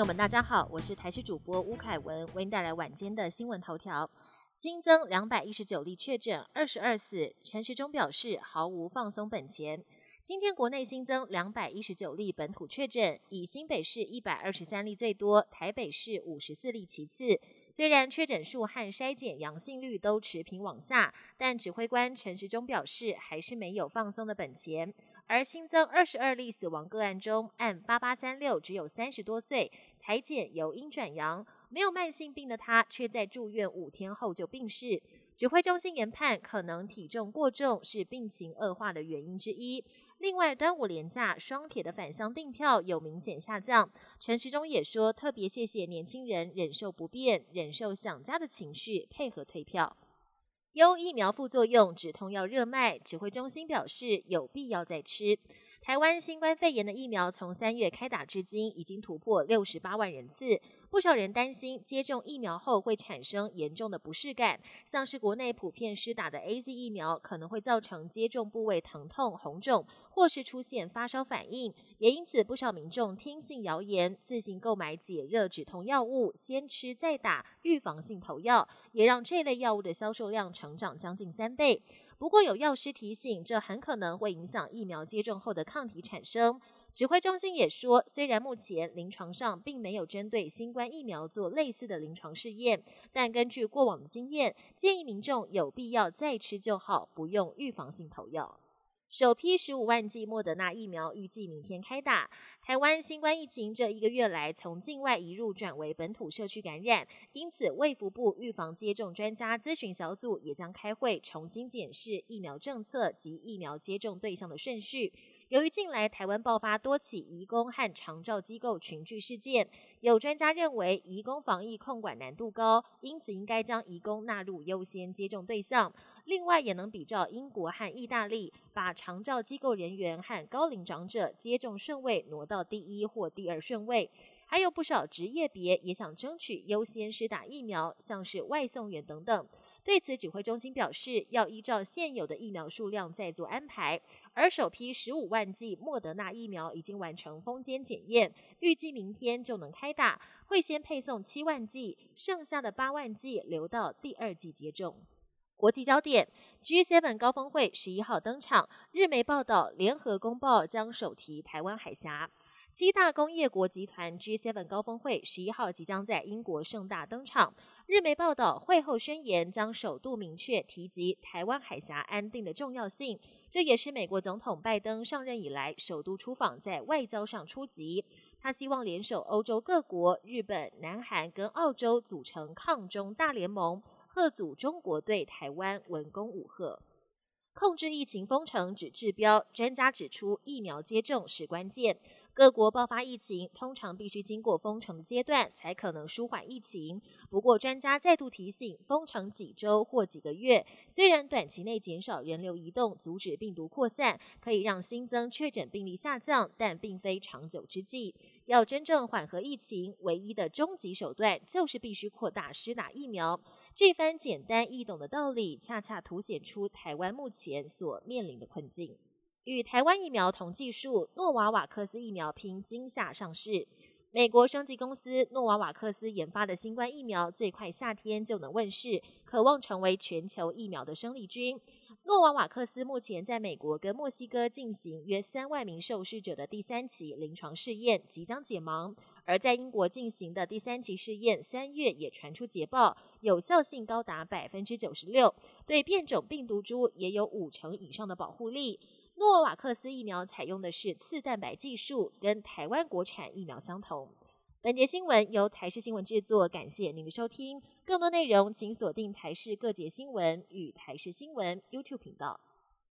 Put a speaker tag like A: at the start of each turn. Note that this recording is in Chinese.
A: 友们，大家好，我是台视主播吴凯文，为您带来晚间的新闻头条。新增两百一十九例确诊，二十二死。陈时中表示毫无放松本钱。今天国内新增两百一十九例本土确诊，以新北市一百二十三例最多，台北市五十四例其次。虽然确诊数和筛检阳性率都持平往下，但指挥官陈时中表示，还是没有放松的本钱。而新增二十二例死亡个案中，按八八三六只有三十多岁，裁检由阴转阳，没有慢性病的他，却在住院五天后就病逝。指挥中心研判，可能体重过重是病情恶化的原因之一。另外，端午连假双铁的返乡订票有明显下降。陈时中也说，特别谢谢年轻人忍受不便、忍受想家的情绪，配合退票。有疫苗副作用，止痛药热卖，指挥中心表示有必要再吃。台湾新冠肺炎的疫苗从三月开打至今，已经突破六十八万人次。不少人担心接种疫苗后会产生严重的不适感，像是国内普遍施打的 A Z 疫苗，可能会造成接种部位疼痛、红肿，或是出现发烧反应。也因此，不少民众听信谣言，自行购买解热止痛药物，先吃再打预防性投药，也让这类药物的销售量成长将近三倍。不过，有药师提醒，这很可能会影响疫苗接种后的抗体产生。指挥中心也说，虽然目前临床上并没有针对新冠疫苗做类似的临床试验，但根据过往的经验，建议民众有必要再吃就好，不用预防性投药。首批十五万剂莫德纳疫苗预计明天开打。台湾新冠疫情这一个月来，从境外移入转为本土社区感染，因此卫福部预防接种专家咨询小组也将开会重新检视疫苗政策及疫苗接种对象的顺序。由于近来台湾爆发多起移工和长照机构群聚事件，有专家认为移工防疫控管难度高，因此应该将移工纳入优先接种对象。另外，也能比照英国和意大利，把长照机构人员和高龄长者接种顺位挪到第一或第二顺位。还有不少职业别也想争取优先施打疫苗，像是外送员等等。对此，指挥中心表示，要依照现有的疫苗数量再做安排。而首批十五万剂莫德纳疫苗已经完成封间检验，预计明天就能开打。会先配送七万剂，剩下的八万剂留到第二季接种。国际焦点：G7 高峰会十一号登场。日媒报道，联合公报将首提台湾海峡。七大工业国集团 G7 高峰会十一号即将在英国盛大登场。日媒报道，会后宣言将首度明确提及台湾海峡安定的重要性。这也是美国总统拜登上任以来首度出访，在外交上出击。他希望联手欧洲各国、日本、南韩跟澳洲，组成抗中大联盟，贺阻中国对台湾文攻武赫。控制疫情封城只治标，专家指出，疫苗接种是关键。各国爆发疫情，通常必须经过封城阶段，才可能舒缓疫情。不过，专家再度提醒，封城几周或几个月，虽然短期内减少人流移动，阻止病毒扩散，可以让新增确诊病例下降，但并非长久之计。要真正缓和疫情，唯一的终极手段就是必须扩大施打疫苗。这番简单易懂的道理，恰恰凸显出台湾目前所面临的困境。与台湾疫苗同技术，诺瓦瓦克斯疫苗拼今夏上市。美国生技公司诺瓦瓦克斯研发的新冠疫苗，最快夏天就能问世，渴望成为全球疫苗的生力军。诺瓦瓦克斯目前在美国跟墨西哥进行约三万名受试者的第三期临床试验，即将解盲；而在英国进行的第三期试验，三月也传出捷报，有效性高达百分之九十六，对变种病毒株也有五成以上的保护力。诺瓦克斯疫苗采用的是次蛋白技术，跟台湾国产疫苗相同。本节新闻由台视新闻制作，感谢您的收听。更多内容请锁定台视各节新闻与台视新闻 YouTube 频道。